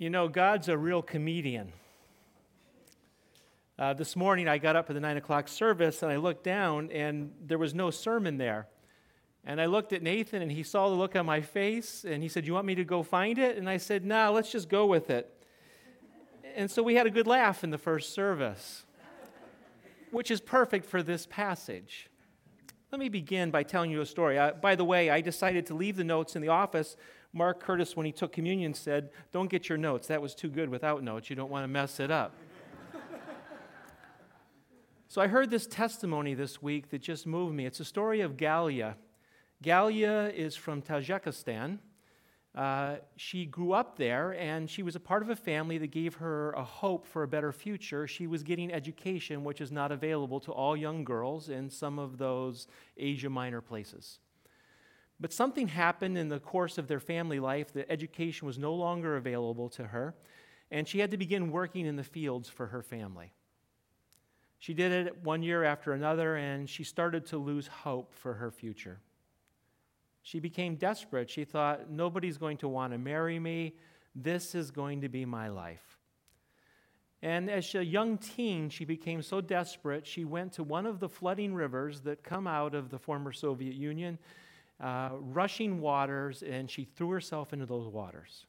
You know, God's a real comedian. Uh, this morning, I got up for the nine o'clock service and I looked down, and there was no sermon there. And I looked at Nathan, and he saw the look on my face, and he said, You want me to go find it? And I said, Nah, let's just go with it. And so we had a good laugh in the first service, which is perfect for this passage. Let me begin by telling you a story. Uh, by the way, I decided to leave the notes in the office Mark Curtis, when he took communion, said, Don't get your notes. That was too good without notes. You don't want to mess it up. so I heard this testimony this week that just moved me. It's a story of Galia. Galia is from Tajikistan. Uh, she grew up there and she was a part of a family that gave her a hope for a better future. She was getting education, which is not available to all young girls in some of those Asia Minor places. But something happened in the course of their family life that education was no longer available to her, and she had to begin working in the fields for her family. She did it one year after another, and she started to lose hope for her future. She became desperate. She thought, nobody's going to want to marry me. This is going to be my life. And as a young teen, she became so desperate, she went to one of the flooding rivers that come out of the former Soviet Union uh, rushing waters, and she threw herself into those waters.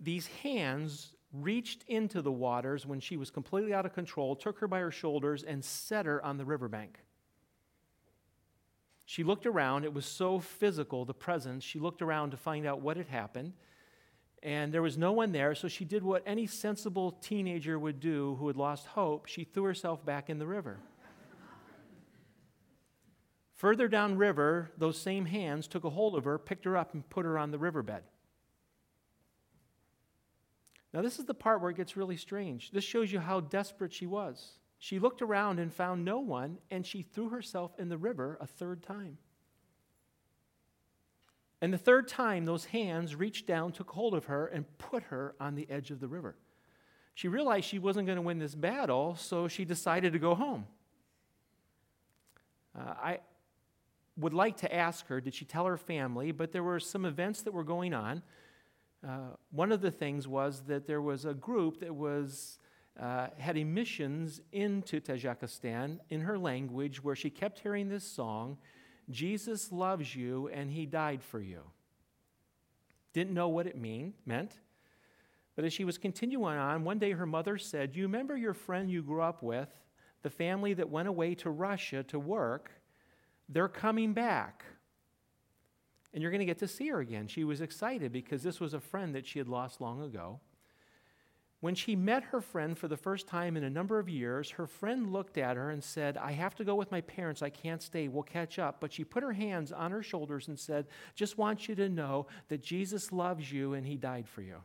These hands reached into the waters when she was completely out of control, took her by her shoulders, and set her on the riverbank. She looked around. It was so physical, the presence. She looked around to find out what had happened. And there was no one there, so she did what any sensible teenager would do who had lost hope. She threw herself back in the river. Further downriver, those same hands took a hold of her, picked her up, and put her on the riverbed. Now, this is the part where it gets really strange. This shows you how desperate she was. She looked around and found no one, and she threw herself in the river a third time. And the third time, those hands reached down, took hold of her, and put her on the edge of the river. She realized she wasn't going to win this battle, so she decided to go home. Uh, I, would like to ask her, did she tell her family? But there were some events that were going on. Uh, one of the things was that there was a group that was uh, had emissions into Tajikistan in her language where she kept hearing this song Jesus loves you and he died for you. Didn't know what it mean, meant. But as she was continuing on, one day her mother said, You remember your friend you grew up with, the family that went away to Russia to work? They're coming back. And you're going to get to see her again. She was excited because this was a friend that she had lost long ago. When she met her friend for the first time in a number of years, her friend looked at her and said, I have to go with my parents. I can't stay. We'll catch up. But she put her hands on her shoulders and said, Just want you to know that Jesus loves you and he died for you.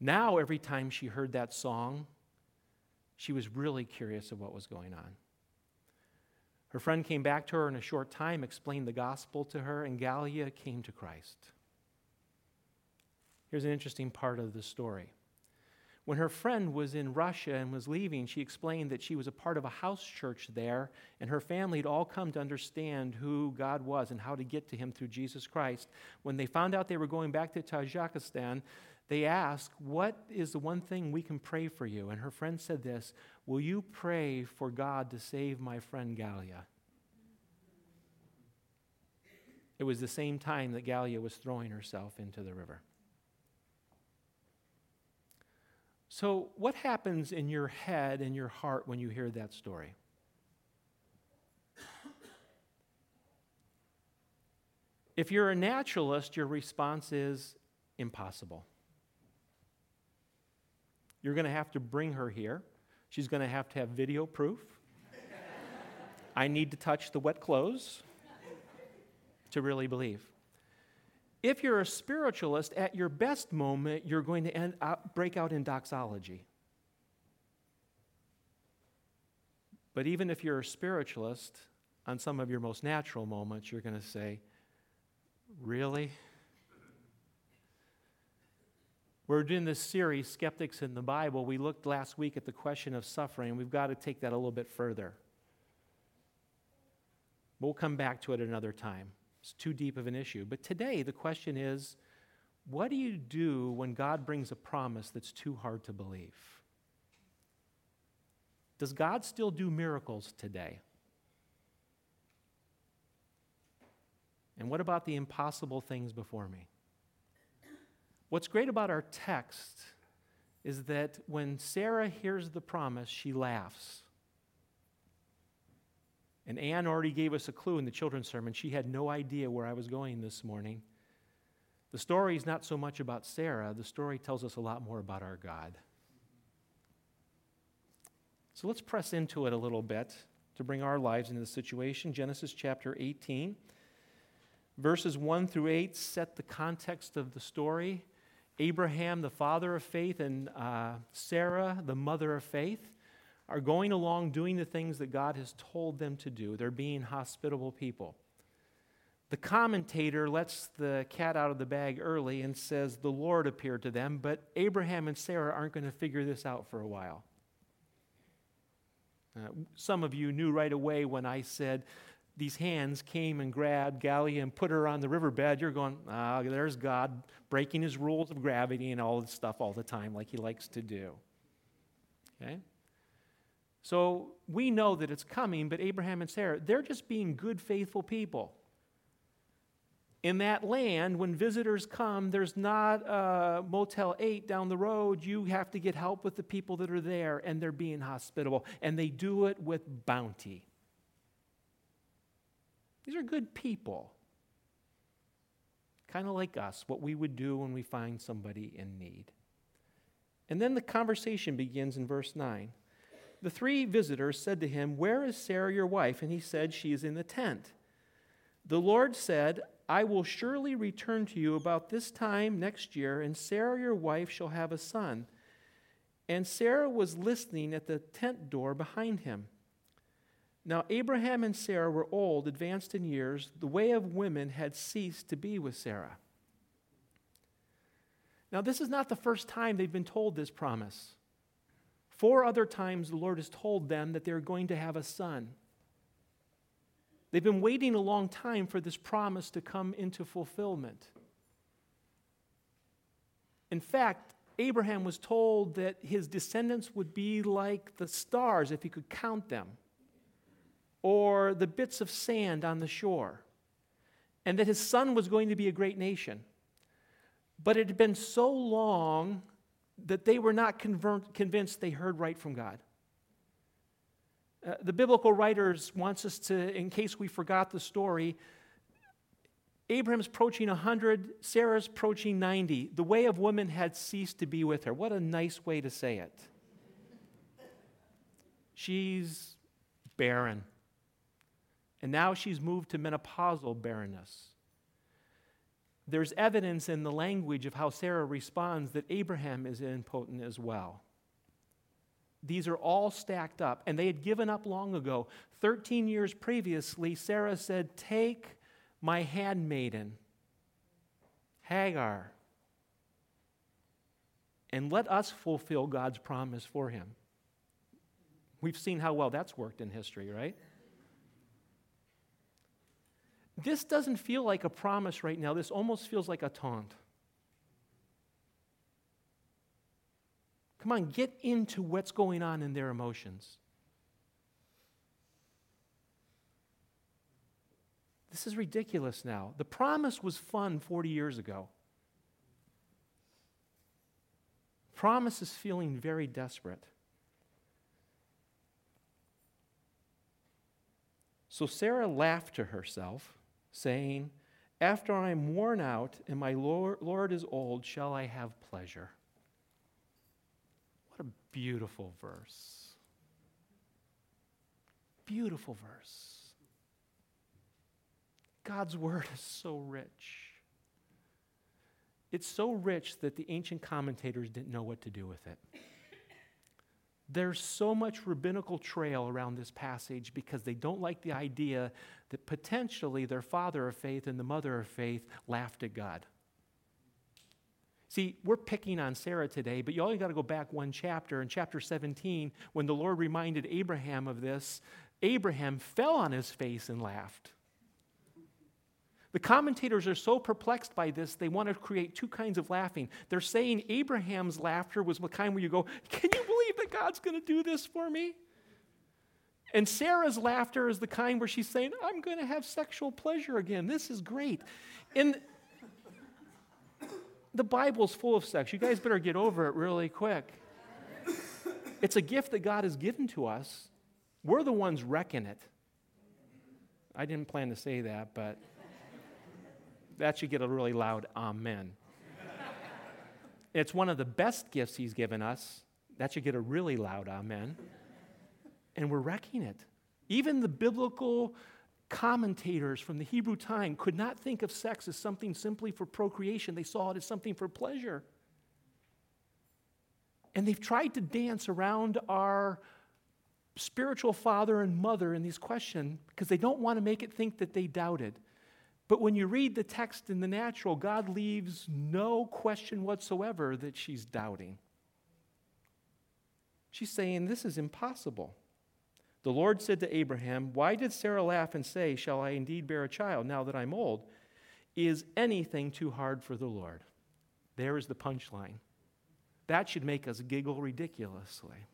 Now, every time she heard that song, she was really curious of what was going on. Her friend came back to her in a short time, explained the gospel to her, and Gallia came to Christ. Here's an interesting part of the story. When her friend was in Russia and was leaving, she explained that she was a part of a house church there, and her family had all come to understand who God was and how to get to Him through Jesus Christ. When they found out they were going back to Tajikistan, they asked, What is the one thing we can pray for you? And her friend said this Will you pray for God to save my friend Gallia? It was the same time that Gallia was throwing herself into the river. So, what happens in your head and your heart when you hear that story? If you're a naturalist, your response is impossible. You're going to have to bring her here. She's going to have to have video proof. I need to touch the wet clothes to really believe. If you're a spiritualist, at your best moment, you're going to end up, break out in doxology. But even if you're a spiritualist, on some of your most natural moments, you're going to say, Really? We're doing this series, Skeptics in the Bible. We looked last week at the question of suffering. And we've got to take that a little bit further. We'll come back to it another time. It's too deep of an issue. But today, the question is what do you do when God brings a promise that's too hard to believe? Does God still do miracles today? And what about the impossible things before me? What's great about our text is that when Sarah hears the promise, she laughs. And Anne already gave us a clue in the children's sermon. She had no idea where I was going this morning. The story is not so much about Sarah, the story tells us a lot more about our God. So let's press into it a little bit to bring our lives into the situation. Genesis chapter 18. Verses 1 through 8 set the context of the story. Abraham, the father of faith, and uh, Sarah, the mother of faith, are going along doing the things that God has told them to do. They're being hospitable people. The commentator lets the cat out of the bag early and says the Lord appeared to them, but Abraham and Sarah aren't going to figure this out for a while. Uh, some of you knew right away when I said these hands came and grabbed Gallia and put her on the riverbed, you're going, ah, there's God breaking his rules of gravity and all this stuff all the time, like he likes to do. Okay? So we know that it's coming, but Abraham and Sarah, they're just being good, faithful people. In that land, when visitors come, there's not a Motel 8 down the road. You have to get help with the people that are there, and they're being hospitable. And they do it with bounty. These are good people. Kind of like us, what we would do when we find somebody in need. And then the conversation begins in verse 9. The three visitors said to him, Where is Sarah, your wife? And he said, She is in the tent. The Lord said, I will surely return to you about this time next year, and Sarah, your wife, shall have a son. And Sarah was listening at the tent door behind him. Now, Abraham and Sarah were old, advanced in years. The way of women had ceased to be with Sarah. Now, this is not the first time they've been told this promise. Four other times the Lord has told them that they're going to have a son. They've been waiting a long time for this promise to come into fulfillment. In fact, Abraham was told that his descendants would be like the stars if he could count them or the bits of sand on the shore, and that his son was going to be a great nation. But it had been so long that they were not convinced they heard right from God. Uh, the biblical writers wants us to, in case we forgot the story, Abraham's approaching 100, Sarah's approaching 90. The way of woman had ceased to be with her. What a nice way to say it. She's barren. And now she's moved to menopausal barrenness. There's evidence in the language of how Sarah responds that Abraham is impotent as well. These are all stacked up, and they had given up long ago. 13 years previously, Sarah said, Take my handmaiden, Hagar, and let us fulfill God's promise for him. We've seen how well that's worked in history, right? This doesn't feel like a promise right now. This almost feels like a taunt. Come on, get into what's going on in their emotions. This is ridiculous now. The promise was fun 40 years ago. Promise is feeling very desperate. So Sarah laughed to herself saying, After I am worn out and my Lord, is old, shall I have pleasure? What a beautiful verse. Beautiful verse. God's word is so rich. It's so rich that the ancient commentators didn't know what to do with it. There's so much rabbinical trail around this passage because they don't like the idea that potentially their father of faith and the mother of faith laughed at God. See, we're picking on Sarah today, but you only got to go back one chapter. In chapter 17, when the Lord reminded Abraham of this, Abraham fell on his face and laughed. The commentators are so perplexed by this, they want to create two kinds of laughing. They're saying Abraham's laughter was the kind where you go, Can you believe that God's going to do this for me? And Sarah's laughter is the kind where she's saying, I'm going to have sexual pleasure again. This is great. And the Bible's full of sex. You guys better get over it really quick. It's a gift that God has given to us. We're the ones wrecking it. I didn't plan to say that, but that should get a really loud amen. it's one of the best gifts He's given us. That should get a really loud amen. And we're wrecking it. Even the biblical commentators from the Hebrew time could not think of sex as something simply for procreation, they saw it as something for pleasure. And they've tried to dance around our spiritual father and mother in these questions because they don't want to make it think that they doubted. But when you read the text in the natural, God leaves no question whatsoever that she's doubting. She's saying, This is impossible. The Lord said to Abraham, Why did Sarah laugh and say, Shall I indeed bear a child now that I'm old? Is anything too hard for the Lord? There is the punchline. That should make us giggle ridiculously.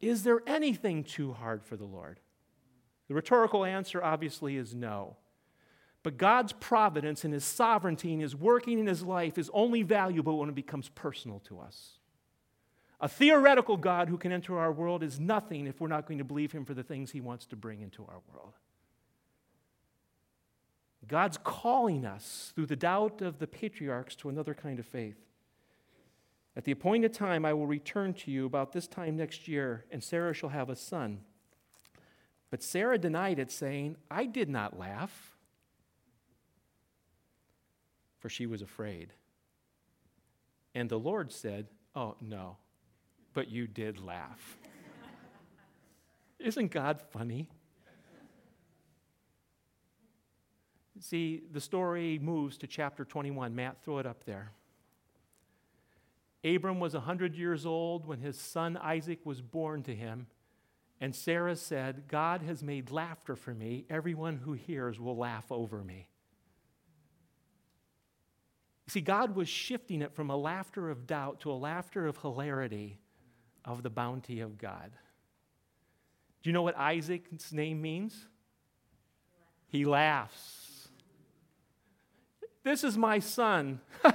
Is there anything too hard for the Lord? The rhetorical answer obviously is no. But God's providence and His sovereignty and His working in His life is only valuable when it becomes personal to us. A theoretical God who can enter our world is nothing if we're not going to believe him for the things he wants to bring into our world. God's calling us through the doubt of the patriarchs to another kind of faith. At the appointed time, I will return to you about this time next year, and Sarah shall have a son. But Sarah denied it, saying, I did not laugh, for she was afraid. And the Lord said, Oh, no, but you did laugh. Isn't God funny? See, the story moves to chapter 21. Matt, throw it up there. Abram was 100 years old when his son Isaac was born to him. And Sarah said, God has made laughter for me. Everyone who hears will laugh over me. See, God was shifting it from a laughter of doubt to a laughter of hilarity of the bounty of God. Do you know what Isaac's name means? He laughs. This is my son.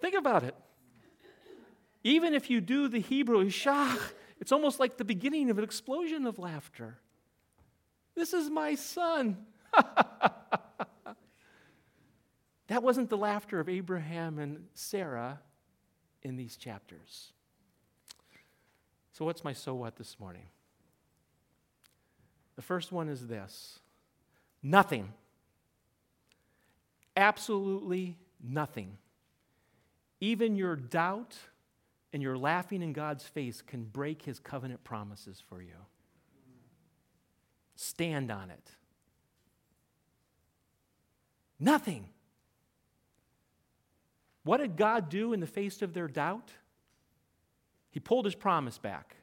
Think about it. Even if you do the Hebrew shach, it's almost like the beginning of an explosion of laughter. This is my son. that wasn't the laughter of Abraham and Sarah in these chapters. So, what's my so what this morning? The first one is this nothing. Absolutely nothing. Even your doubt and your laughing in God's face can break his covenant promises for you. Stand on it. Nothing. What did God do in the face of their doubt? He pulled his promise back.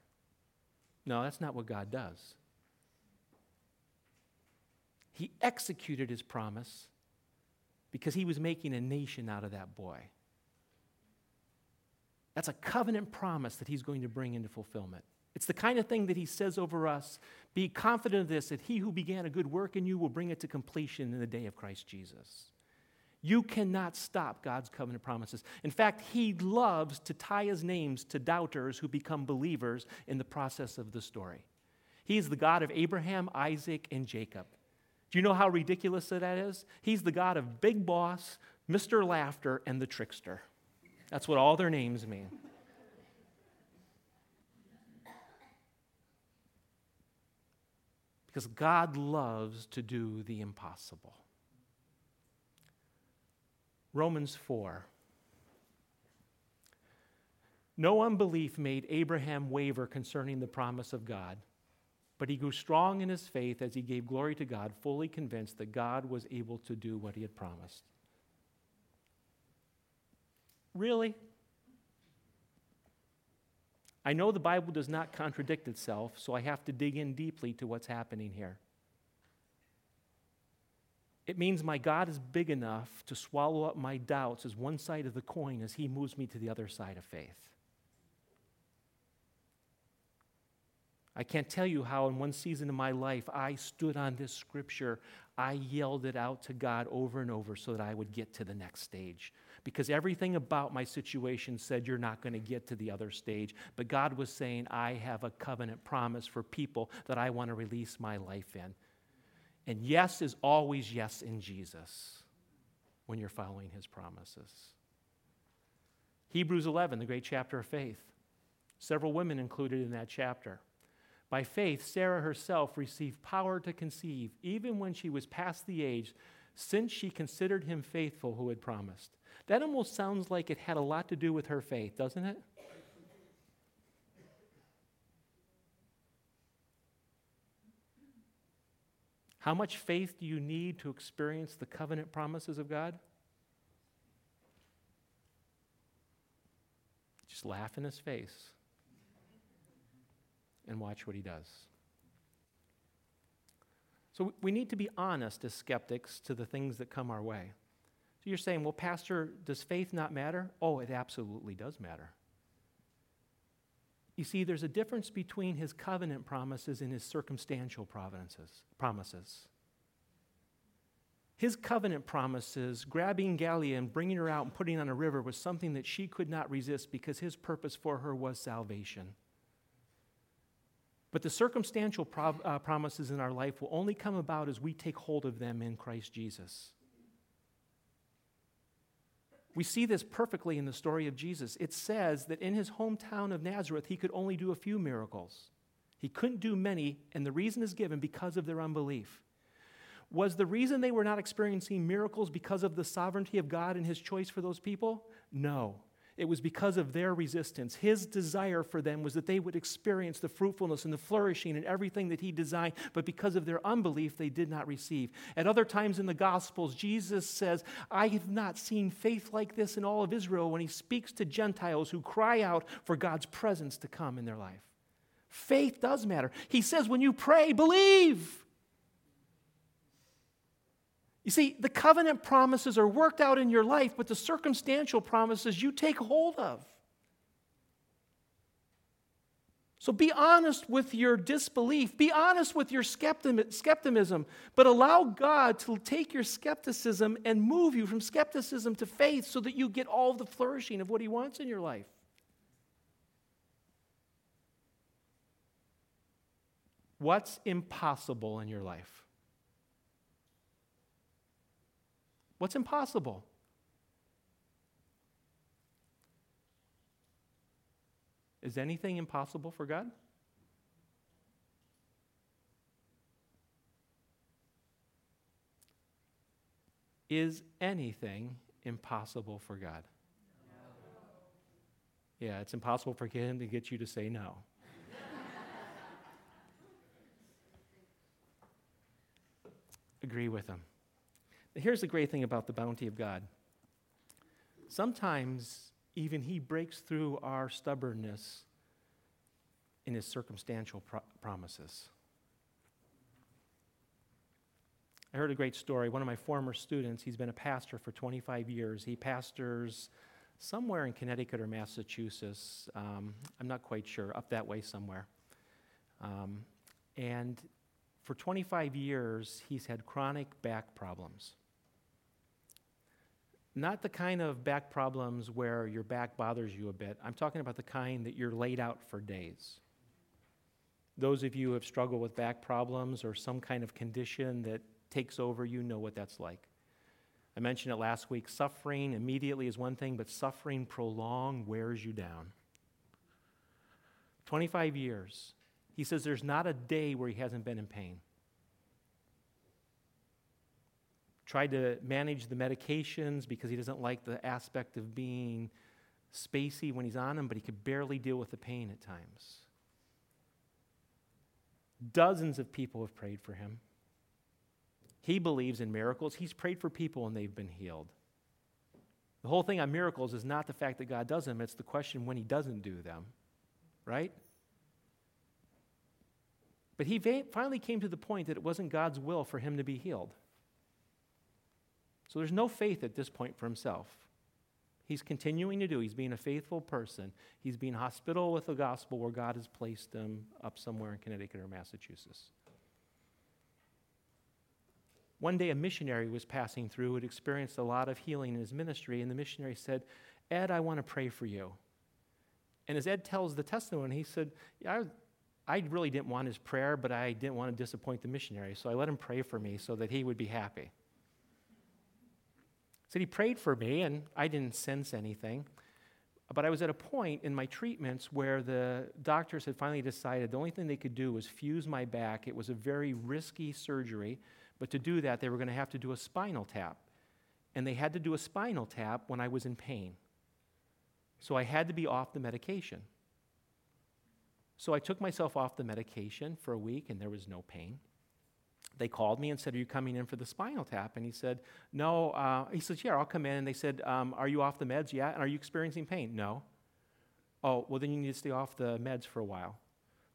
No, that's not what God does. He executed his promise because he was making a nation out of that boy. That's a covenant promise that he's going to bring into fulfillment. It's the kind of thing that he says over us Be confident of this, that he who began a good work in you will bring it to completion in the day of Christ Jesus. You cannot stop God's covenant promises. In fact, He loves to tie His names to doubters who become believers in the process of the story. He is the God of Abraham, Isaac, and Jacob. Do you know how ridiculous that is? He's the God of Big Boss, Mr. Laughter, and the Trickster. That's what all their names mean. Because God loves to do the impossible. Romans 4. No unbelief made Abraham waver concerning the promise of God, but he grew strong in his faith as he gave glory to God, fully convinced that God was able to do what he had promised. Really? I know the Bible does not contradict itself, so I have to dig in deeply to what's happening here. It means my God is big enough to swallow up my doubts as one side of the coin as He moves me to the other side of faith. I can't tell you how, in one season of my life, I stood on this scripture. I yelled it out to God over and over so that I would get to the next stage. Because everything about my situation said, You're not going to get to the other stage. But God was saying, I have a covenant promise for people that I want to release my life in. And yes is always yes in Jesus when you're following his promises. Hebrews 11, the great chapter of faith. Several women included in that chapter. By faith, Sarah herself received power to conceive, even when she was past the age, since she considered him faithful who had promised. That almost sounds like it had a lot to do with her faith, doesn't it? How much faith do you need to experience the covenant promises of God? Just laugh in his face and watch what he does. So we need to be honest as skeptics to the things that come our way. So you're saying, well, Pastor, does faith not matter? Oh, it absolutely does matter. You see, there's a difference between his covenant promises and his circumstantial providences, promises. His covenant promises, grabbing Gallia and bringing her out and putting on a river, was something that she could not resist because his purpose for her was salvation. But the circumstantial uh, promises in our life will only come about as we take hold of them in Christ Jesus. We see this perfectly in the story of Jesus. It says that in his hometown of Nazareth, he could only do a few miracles. He couldn't do many, and the reason is given because of their unbelief. Was the reason they were not experiencing miracles because of the sovereignty of God and his choice for those people? No. It was because of their resistance. His desire for them was that they would experience the fruitfulness and the flourishing and everything that He designed, but because of their unbelief, they did not receive. At other times in the Gospels, Jesus says, I have not seen faith like this in all of Israel when He speaks to Gentiles who cry out for God's presence to come in their life. Faith does matter. He says, when you pray, believe. You see, the covenant promises are worked out in your life, but the circumstantial promises you take hold of. So be honest with your disbelief. Be honest with your skepticism, but allow God to take your skepticism and move you from skepticism to faith so that you get all the flourishing of what He wants in your life. What's impossible in your life? What's impossible? Is anything impossible for God? Is anything impossible for God? Yeah, it's impossible for Him to get you to say no. Agree with Him. Here's the great thing about the bounty of God. Sometimes, even He breaks through our stubbornness in His circumstantial pro- promises. I heard a great story. One of my former students, he's been a pastor for 25 years. He pastors somewhere in Connecticut or Massachusetts. Um, I'm not quite sure, up that way somewhere. Um, and for 25 years, he's had chronic back problems. Not the kind of back problems where your back bothers you a bit. I'm talking about the kind that you're laid out for days. Those of you who have struggled with back problems or some kind of condition that takes over you know what that's like. I mentioned it last week. Suffering immediately is one thing, but suffering prolonged wears you down. 25 years. He says there's not a day where he hasn't been in pain. Tried to manage the medications because he doesn't like the aspect of being spacey when he's on them, but he could barely deal with the pain at times. Dozens of people have prayed for him. He believes in miracles. He's prayed for people and they've been healed. The whole thing on miracles is not the fact that God does them, it's the question when he doesn't do them, right? But he finally came to the point that it wasn't God's will for him to be healed. So there's no faith at this point for himself. He's continuing to do. He's being a faithful person. He's being hospitable with the gospel where God has placed him up somewhere in Connecticut or Massachusetts. One day, a missionary was passing through, had experienced a lot of healing in his ministry, and the missionary said, Ed, I want to pray for you. And as Ed tells the testimony, he said, yeah, I, I really didn't want his prayer, but I didn't want to disappoint the missionary, so I let him pray for me so that he would be happy. Said he prayed for me, and I didn't sense anything. But I was at a point in my treatments where the doctors had finally decided the only thing they could do was fuse my back. It was a very risky surgery, but to do that, they were going to have to do a spinal tap. And they had to do a spinal tap when I was in pain. So I had to be off the medication. So I took myself off the medication for a week, and there was no pain they called me and said, Are you coming in for the spinal tap? And he said, No. Uh, he said, Yeah, I'll come in. And they said, um, Are you off the meds? Yeah. And are you experiencing pain? No. Oh, well, then you need to stay off the meds for a while.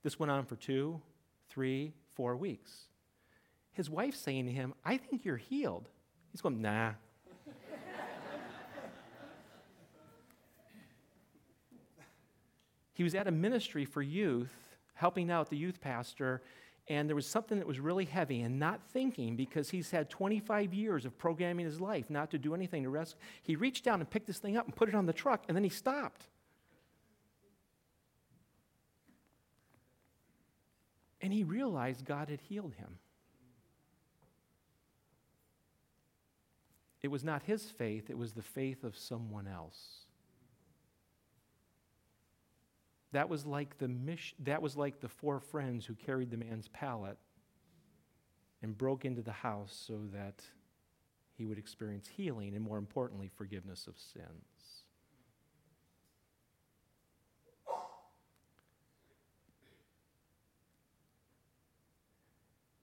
This went on for two, three, four weeks. His wife's saying to him, I think you're healed. He's going, Nah. he was at a ministry for youth, helping out the youth pastor and there was something that was really heavy and not thinking because he's had 25 years of programming his life not to do anything to rest. He reached down and picked this thing up and put it on the truck and then he stopped. And he realized god had healed him. It was not his faith it was the faith of someone else That was like the mission, that was like the four friends who carried the man's pallet and broke into the house so that he would experience healing and more importantly forgiveness of sins.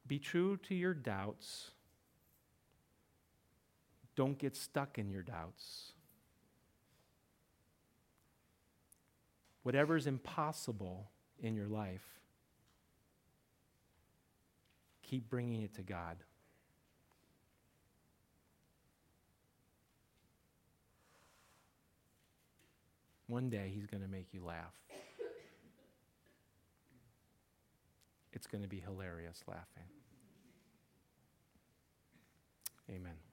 Be true to your doubts. Don't get stuck in your doubts. Whatever is impossible in your life, keep bringing it to God. One day he's going to make you laugh. It's going to be hilarious laughing. Amen.